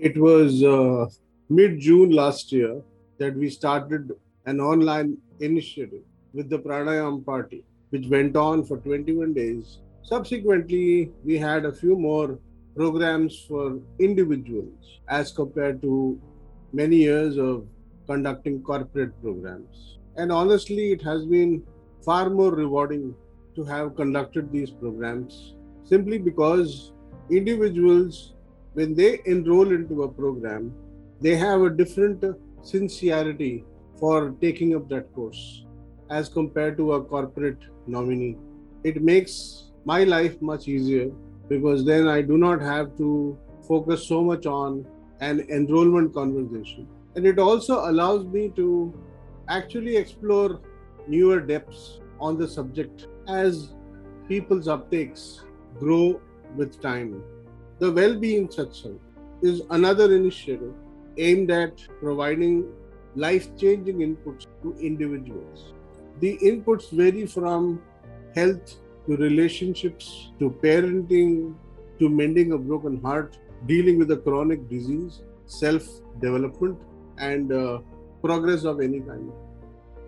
It was uh, mid June last year that we started an online initiative with the Pranayam Party, which went on for 21 days. Subsequently, we had a few more programs for individuals as compared to many years of conducting corporate programs. And honestly, it has been far more rewarding to have conducted these programs simply because individuals when they enroll into a program, they have a different sincerity for taking up that course as compared to a corporate nominee. It makes my life much easier because then I do not have to focus so much on an enrollment conversation. And it also allows me to actually explore newer depths on the subject as people's uptakes grow with time. The Well-Being Satsang is another initiative aimed at providing life-changing inputs to individuals. The inputs vary from health to relationships to parenting to mending a broken heart, dealing with a chronic disease, self-development, and uh, progress of any kind.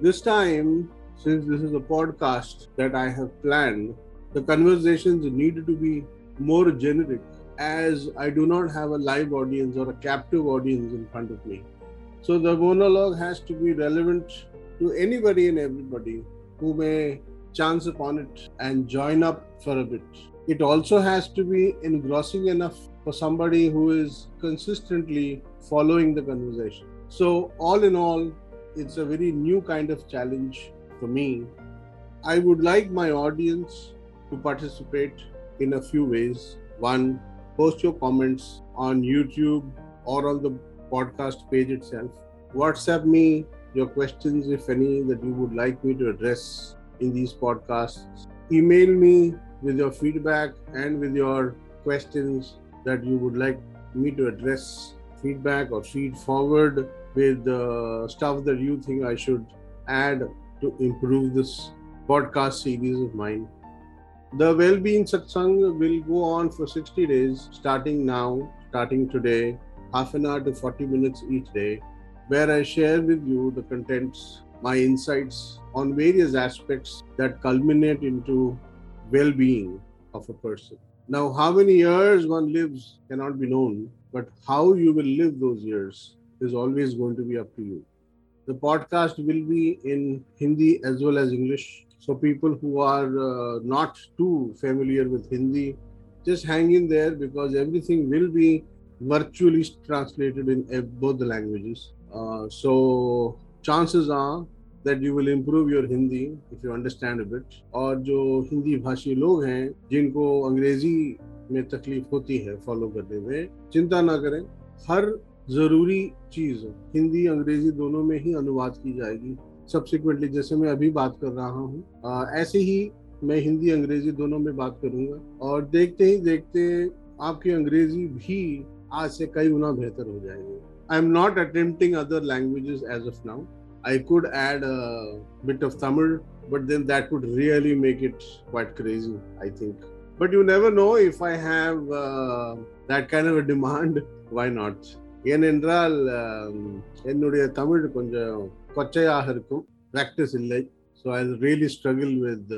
This time, since this is a podcast that I have planned, the conversations need to be more generic as I do not have a live audience or a captive audience in front of me. So the monologue has to be relevant to anybody and everybody who may chance upon it and join up for a bit. It also has to be engrossing enough for somebody who is consistently following the conversation. So, all in all, it's a very new kind of challenge for me. I would like my audience to participate in a few ways. One, post your comments on YouTube or on the podcast page itself. WhatsApp me your questions, if any, that you would like me to address in these podcasts. Email me with your feedback and with your questions that you would like me to address. Feedback or feed forward with uh, stuff that you think I should add to improve this podcast series of mine. The well-being satsang will go on for 60 days, starting now, starting today, half an hour to 40 minutes each day, where I share with you the contents, my insights on various aspects that culminate into well-being of a person. Now, how many years one lives cannot be known, but how you will live those years is always going to be up to you. The podcast will be in Hindi as well as English so people who are uh, not too familiar with Hindi, just hang in there because everything will be virtually translated in both the languages. Uh, so chances are that you will improve your Hindi if you understand a bit. और जो हिंदी भाषी लोग हैं जिनको अंग्रेज़ी में तकलीफ़ होती है फॉलो करने में चिंता ना करें हर ज़रूरी चीज़ हिंदी अंग्रेज़ी दोनों में ही अनुवाद की जाएगी सब्सिक्वेंटली जैसे मैं अभी बात कर रहा हूँ ऐसे ही मैं हिंदी अंग्रेजी दोनों में बात करूंगा और देखते ही देखते आपकी अंग्रेजी भी आज से कई गुना बेहतर हो जाएगी I am not attempting other languages as of now I could add a bit of Tamil, but then that would really make it quite crazy, I think. But you never know if I have uh, that kind of a demand, why not? ஏனென்றால் என்னுடைய தமிழ் கொஞ்சம் கொச்சையாக இருக்கும் practice இல்லை so I really struggle with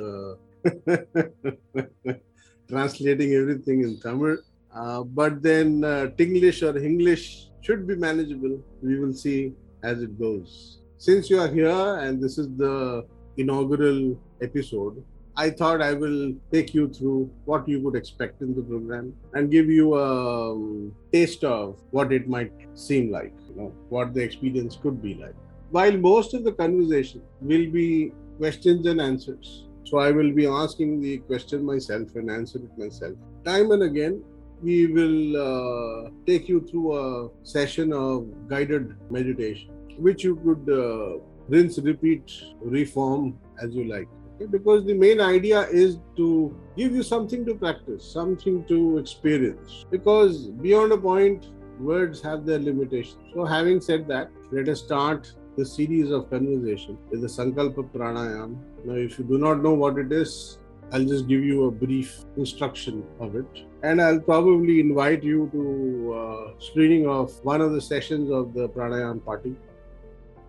translating everything in Tamil. Uh, but then uh, Tinglish or English should be manageable. We will see as it goes. Since you are here and this is the inaugural episode, I thought I will take you through what you would expect in the program and give you a um, taste of what it might seem like, you know, what the experience could be like while most of the conversation will be questions and answers. So I will be asking the question myself and answer it myself. Time and again, we will uh, take you through a session of guided meditation, which you could uh, rinse, repeat, reform as you like. Okay? Because the main idea is to give you something to practice, something to experience. Because beyond a point, words have their limitations. So, having said that, let us start this series of conversation is the Sankalpa Pranayam. Now, if you do not know what it is, I'll just give you a brief instruction of it. And I'll probably invite you to uh, screening of one of the sessions of the pranayam party.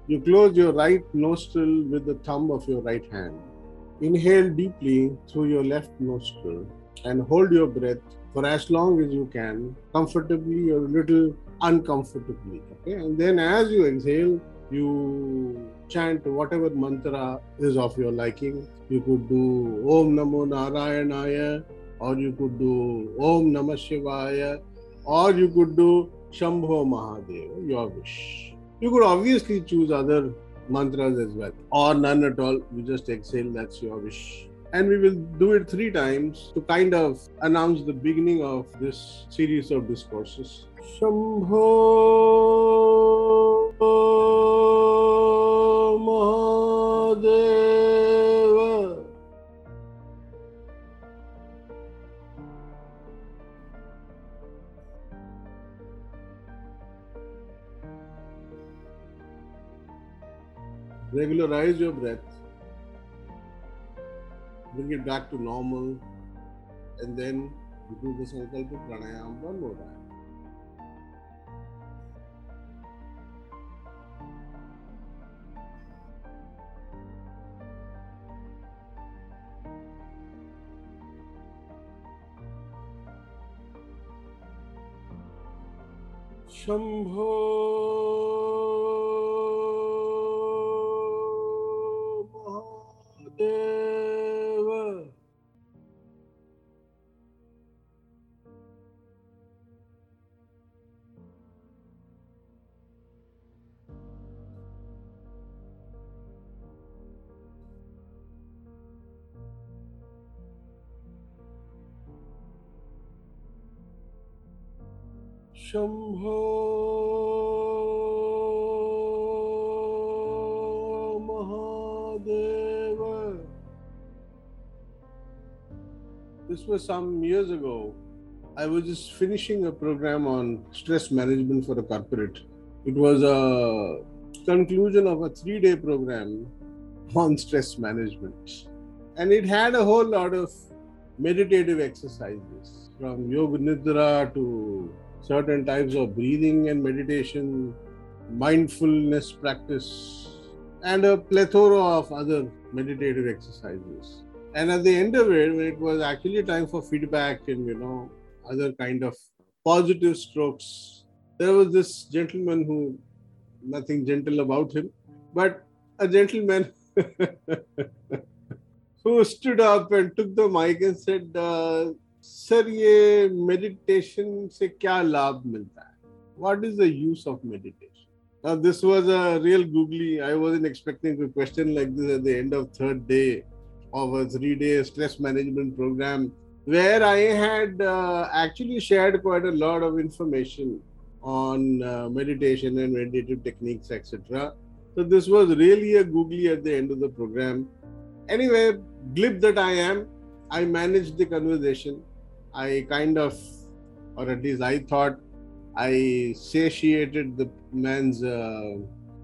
You close your right nostril with the thumb of your right hand. Inhale deeply through your left nostril and hold your breath for as long as you can, comfortably or a little uncomfortably. Okay, and then as you exhale, you chant whatever mantra is of your liking. You could do Om Namo Narayanaya, or you could do Om Namah Shivaya, or you could do Shambho Mahadeva, your wish. You could obviously choose other mantras as well, or none at all. You just exhale, that's your wish and we will do it three times to kind of announce the beginning of this series of discourses. Shambho Regularize your breath bring it back to normal, and then you do the Sankalpa Pranayam one more time. Shambho Shambho Mahadev This was some years ago. I was just finishing a program on stress management for a corporate. It was a conclusion of a three day program on stress management. And it had a whole lot of meditative exercises from yoga nidra to certain types of breathing and meditation, mindfulness practice, and a plethora of other meditative exercises. And at the end of it, when it was actually time for feedback and you know other kind of positive strokes, there was this gentleman who nothing gentle about him, but a gentleman who stood up and took the mic and said, uh, sir ये meditation से क्या लाभ मिलता है what is the use of meditation Now, this was a real googly. I wasn't expecting a question like this at the end of third day of a three-day stress management program, where I had uh, actually shared quite a lot of information on uh, meditation and meditative techniques, etc. So this was really a googly at the end of the program. Anyway, glib that I am, I managed the conversation. I kind of, or at least I thought, I satiated the man's uh,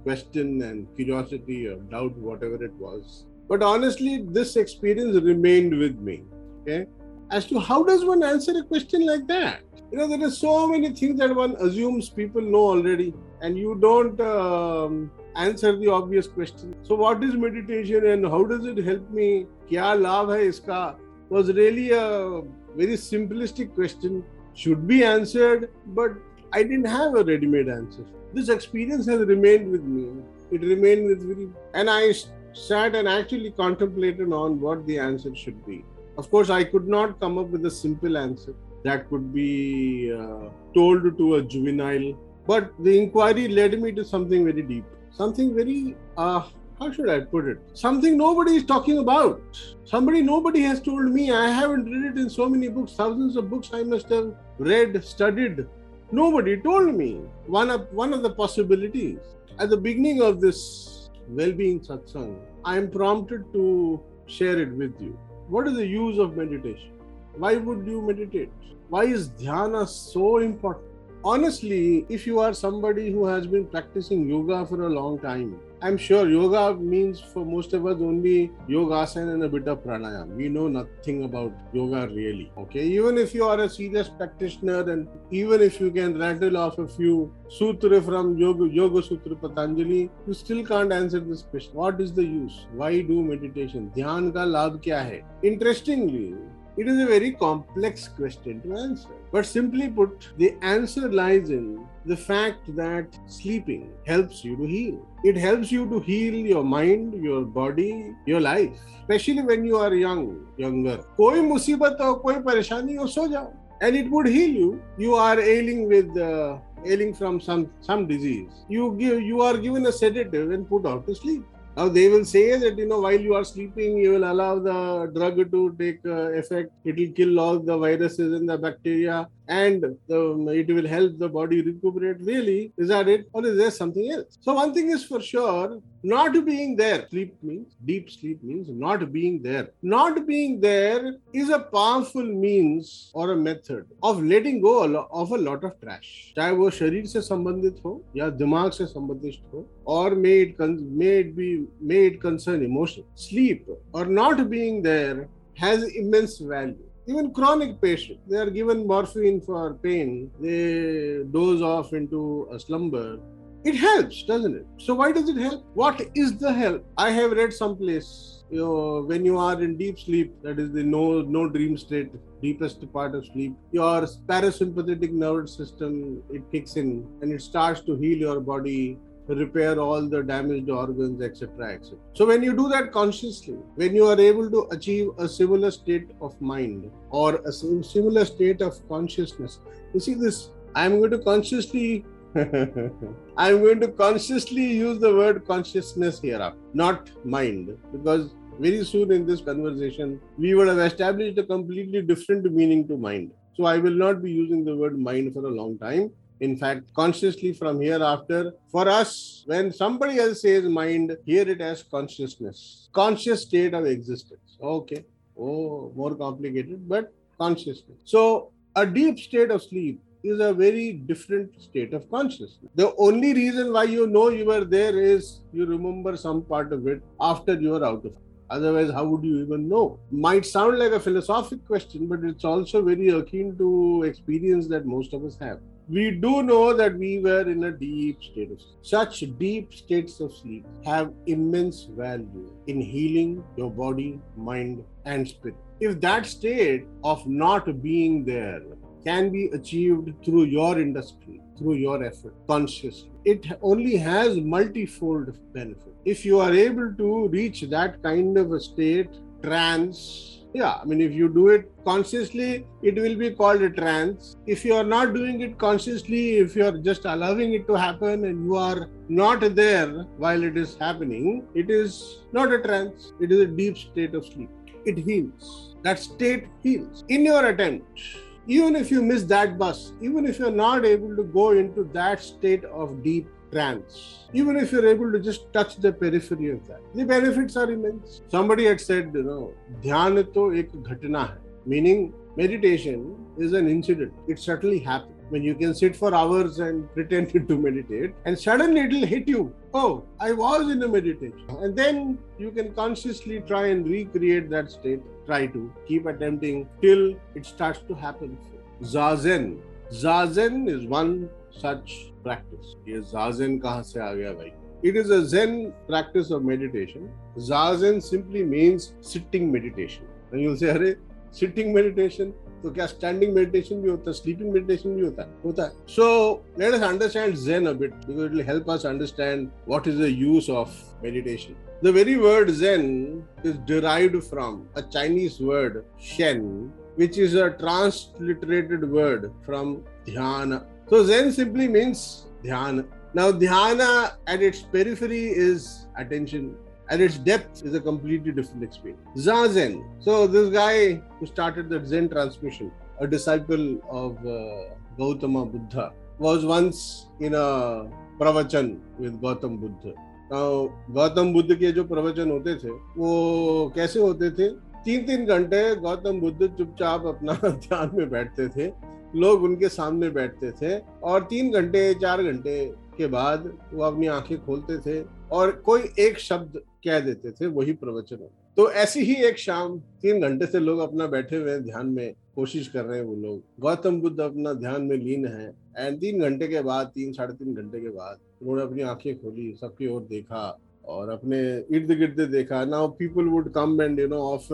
question and curiosity or doubt, whatever it was. But honestly, this experience remained with me. Okay, as to how does one answer a question like that? You know, there are so many things that one assumes people know already, and you don't. Um, answer the obvious question. So, what is meditation and how does it help me? Kya laabh hai iska? Was really a very simplistic question, should be answered, but I didn't have a ready-made answer. This experience has remained with me. It remained with me, and I sat and actually contemplated on what the answer should be. Of course, I could not come up with a simple answer that could be uh, told to a juvenile, but the inquiry led me to something very deep, something very uh, how should I put it? Something nobody is talking about. Somebody nobody has told me. I haven't read it in so many books, thousands of books I must have read, studied. Nobody told me. One of one of the possibilities. At the beginning of this well-being satsang, I am prompted to share it with you. What is the use of meditation? Why would you meditate? Why is dhyana so important? Honestly, if you are somebody who has been practicing yoga for a long time, I'm sure yoga means for most of us only yoga asana and a bit of pranayam. We know nothing about yoga really. Okay, even if you are a serious practitioner and even if you can rattle off a few sutra from Yoga, yoga Sutra Patanjali, you still can't answer this question. What is the use? Why do meditation? Dhyan ka labh kya hai? Interestingly, it is a very complex question to answer. But simply put, the answer lies in the fact that sleeping helps you to heal. It helps you to heal your mind, your body, your life, especially when you are young, younger. कोई मुसीबत हो कोई परेशानी हो सो जाओ and it would heal you. You are ailing with uh, ailing from some some disease. You give you are given a sedative and put out to sleep. Now they will say that you know while you are sleeping, you will allow the drug to take uh, effect. It will kill all the viruses and the bacteria, and the, it will help the body recuperate. Really, is that it, or is there something else? So one thing is for sure: not being there. Sleep means deep sleep means not being there. Not being there is a powerful means or a method of letting go of a lot of trash. चाहे वो शरीर से संबंधित हो या दिमाग से संबंधित हो or may it may it be may it concern emotion. Sleep or not being there has immense value even chronic patients they are given morphine for pain. They doze off into a slumber. It helps doesn't it? So why does it help? What is the help? I have read someplace you know when you are in deep sleep that is the no no dream state deepest part of sleep your parasympathetic nervous system it kicks in and it starts to heal your body repair all the damaged organs, etc. etc. So, when you do that consciously, when you are able to achieve a similar state of mind or a similar state of consciousness, you see, this I'm going to consciously. I'm going to consciously use the word consciousness here, not mind, because very soon in this conversation, we would have established a completely different meaning to mind. So I will not be using the word mind for a long time in fact, consciously from hereafter, for us, when somebody else says mind, hear it as consciousness, conscious state of existence. Okay. Oh, more complicated, but consciousness. So, a deep state of sleep is a very different state of consciousness. The only reason why you know you were there is you remember some part of it after you are out of it. Otherwise, how would you even know? Might sound like a philosophic question, but it's also very akin to experience that most of us have we do know that we were in a deep state of sleep. Such deep states of sleep have immense value in healing your body, mind, and spirit. If that state of not being there can be achieved through your industry, through your effort, consciously, it only has multifold benefit. If you are able to reach that kind of a state, trance, yeah, I mean, if you do it consciously, it will be called a trance. If you are not doing it consciously, if you are just allowing it to happen and you are not there while it is happening, it is not a trance. It is a deep state of sleep. It heals. That state heals. In your attempt, even if you miss that bus, even if you're not able to go into that state of deep even if you're able to just touch the periphery of that, the benefits are immense. Somebody had said, you know, to ek ghatna hai, meaning meditation is an incident. It certainly happens. When you can sit for hours and pretend to meditate, and suddenly it'll hit you. Oh, I was in a meditation. And then you can consciously try and recreate that state. Try to keep attempting till it starts to happen. Zazen. Zazen is one such practice ये zazen कहाँ से आ गया भाई? It is a Zen practice of meditation Zazen simply means sitting meditation उसे अरे sitting meditation तो क्या स्टैंडिंग मेडिटेशन भी होता है? स्लीपिंग मेडिटेशन भी होता है? होता है. So let us understand Zen a bit because it will help us understand what is the use of meditation the very word Zen is derived from a Chinese word Chan which is a transliterated word from dhyana so Zen simply means dhyana. Now dhyana at its periphery is attention. At its depth is a completely different experience. Zazen. So this guy who started the Zen transmission, a disciple of uh, Gautama Buddha, was once in a pravachan with Gautam Buddha. Now, Gautam Buddha के जो प्रवचन होते थे वो कैसे होते थे तीन तीन घंटे गौतम बुद्ध चुपचाप अपना ध्यान में बैठते थे लोग उनके सामने बैठते थे और तीन घंटे, चार घंटे के बाद वो अपनी आँखें खोलते थे और कोई एक शब्द कह देते थे, वही प्रवचन तो ऐसी ही एक शाम तीन घंटे से लोग अपना बैठे हुए हैं ध्यान में कोशिश कर रहे हैं वो लोग। गौतम बुद्ध अपना ध्यान में लीन है एंड तीन घंटे के बाद, तीन, साढ़े तीन घंटे के बाद उन्होंने अपनी आँखें खोली, सबकी ओर देखा और अपने इर्द गिर्द देखा now people would come and you know of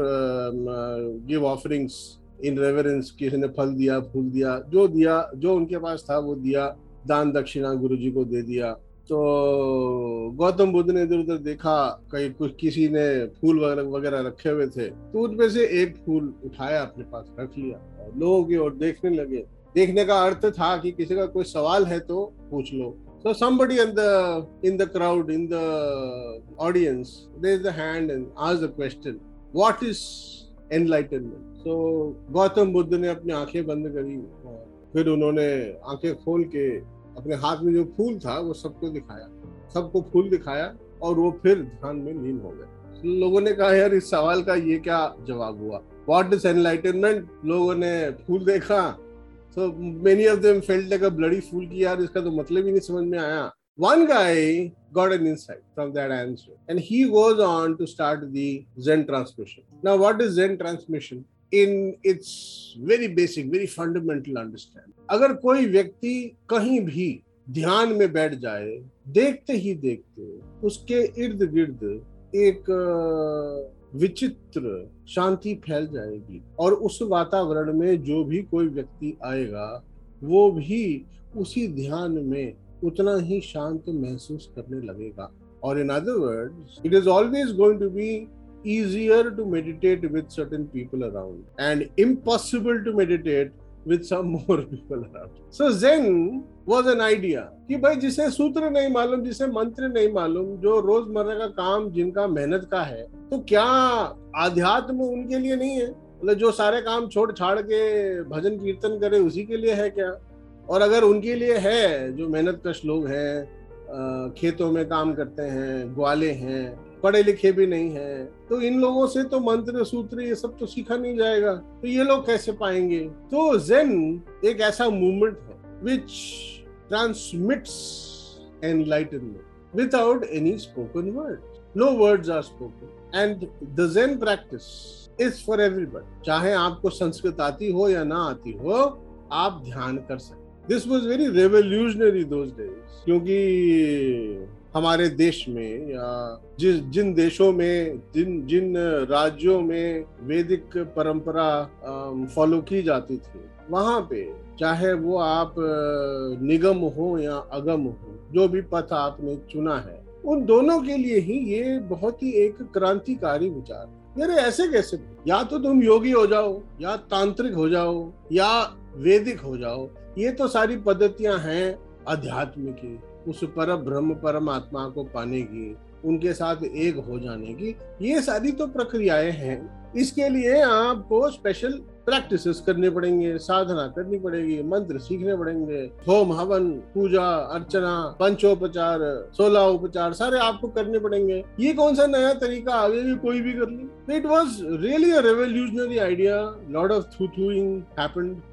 give offerings in reverence किसी ने फल दिया फूल दिया जो दिया जो उनके पास था वो दिया दान दक्षिणा गुरु जी को दे दिया। तो गौतम बुद्ध ने इधर उधर देखा कहीं कुछ किसी ने फूल वगैरह वगैरह रखे हुए थे तो उनमें से एक फूल उठाया अपने पास रख लिया और लोगों की ओर देखने लगे। देखने का अर्थ था कि किसी का कोई सवाल है तो पूछ लो। So somebody in the in the crowd, in the audience, raised a hand and asked the question, "What is enlightenment?" So Gautam Buddha ने अपनी आँखें बंद करी फिर उन्होंने आँखें खोल के अपने हाथ में जो फूल था, वो सबको दिखाया। सबको फूल दिखाया और वो फिर ध्यान में लीन हो गए। लोगों ने कहा, यार, इस सवाल का ये क्या जवाब हुआ? वॉट इज़ एनलाइटनमेंट लोगों ने फूल देखा। So many of them felt like a bloody fool की यार, इसका तो मतलब ही नहीं समझ में आया। One guy got an insight from that answer and he goes on to start the zen transmission. Now, what is zen transmission? In its very basic, very fundamental understanding. अगर कोई व्यक्ति कहीं भी ध्यान में बैठ जाए, देखते ही देखते उसके इर्द गिर्द एक विचित्र शांति फैल जाएगी और उस वातावरण में जो भी कोई व्यक्ति आएगा, वो भी उसी ध्यान में उतना ही शांत महसूस करने लगेगा। और in other words it is always going to be easier to meditate with certain people around and impossible to meditate with some more people around. So Zen was an idea कि भाई जिसे सूत्र नहीं मालूम, जिसे मंत्र नहीं मालूम, जो रोज़मर्रा का काम, जिनका मेहनत का है तो क्या आध्यात्म उनके लिए नहीं है मतलब जो सारे काम छोड़ छाड़ के भजन कीर्तन करे, उसी के लिए है क्या और अगर उनके लिए है, जो मेहनत कश लोग हैं खेतों में काम करते हैं, ग्वाले हैं पढ़े लिखे भी नहीं है। तो इन लोगों से तो मंत्र, सूत्र ये सब तो सीखा नहीं जाएगा। तो ये लोग कैसे पाएँगे? तो जेन एक ऐसा मूवमेंट है which transmits enlightenment without any spoken word no words are spoken and the zen practice is for everybody चाहे आपको संस्कृत आती हो या ना आती हो, आप ध्यान कर सकते this was very revolutionary those days क्योंकि हमारे देश में, या जिस, जिन देशों में, जिन जिन राज्यों में वैदिक परंपरा फॉलो की जाती थी, वहाँ पे चाहे वो आप निगम हो या अगम हो, जो भी पथ आपने चुना है, उन दोनों के लिए ही ये बहुत ही एक क्रांतिकारी विचार मेरे ऐसे कैसे या तो तुम योगी हो जाओ, या तांत्रिक हो जाओ, या वैदिक हो जाओ, ये तो सारी पद्धतियाँ हैं अध्यात्म की। उस पर ब्रह्म परमात्मा को पाने की, उनके साथ एक हो जाने की, ये सारी तो प्रक्रियाएँ हैं। इसके लिए आपको स्पेशल प्रैक्टिस करने पड़ेंगे, साधना करनी पड़ेगी, मंत्र सीखने पड़ेंगे, होम हवन, पूजा, अर्चना, पंचोपचार, सोलह उपचार, सारे आपको करने पड़ेंगे। ये कौन सा नया तरीका? आगे भी कोई भी कर ले। It was really a revolutionary idea lord of थू थूइंग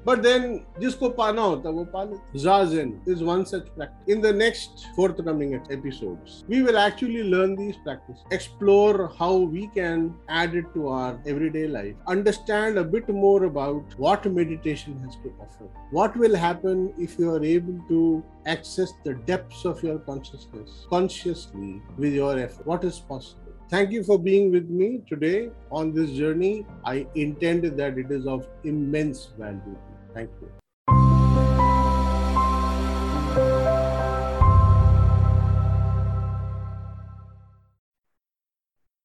बट देन जिसको पाना होता वो पा ले zazen is one such practice in the next forthcoming episodes we will actually learn these practice explore how we can add it to our everyday life, understand a bit more about what meditation has to offer. What will happen if you are able to access the depths of your consciousness consciously with your effort? What is possible? Thank you for being with me today on this journey. I intend that it is of immense value. Thank you.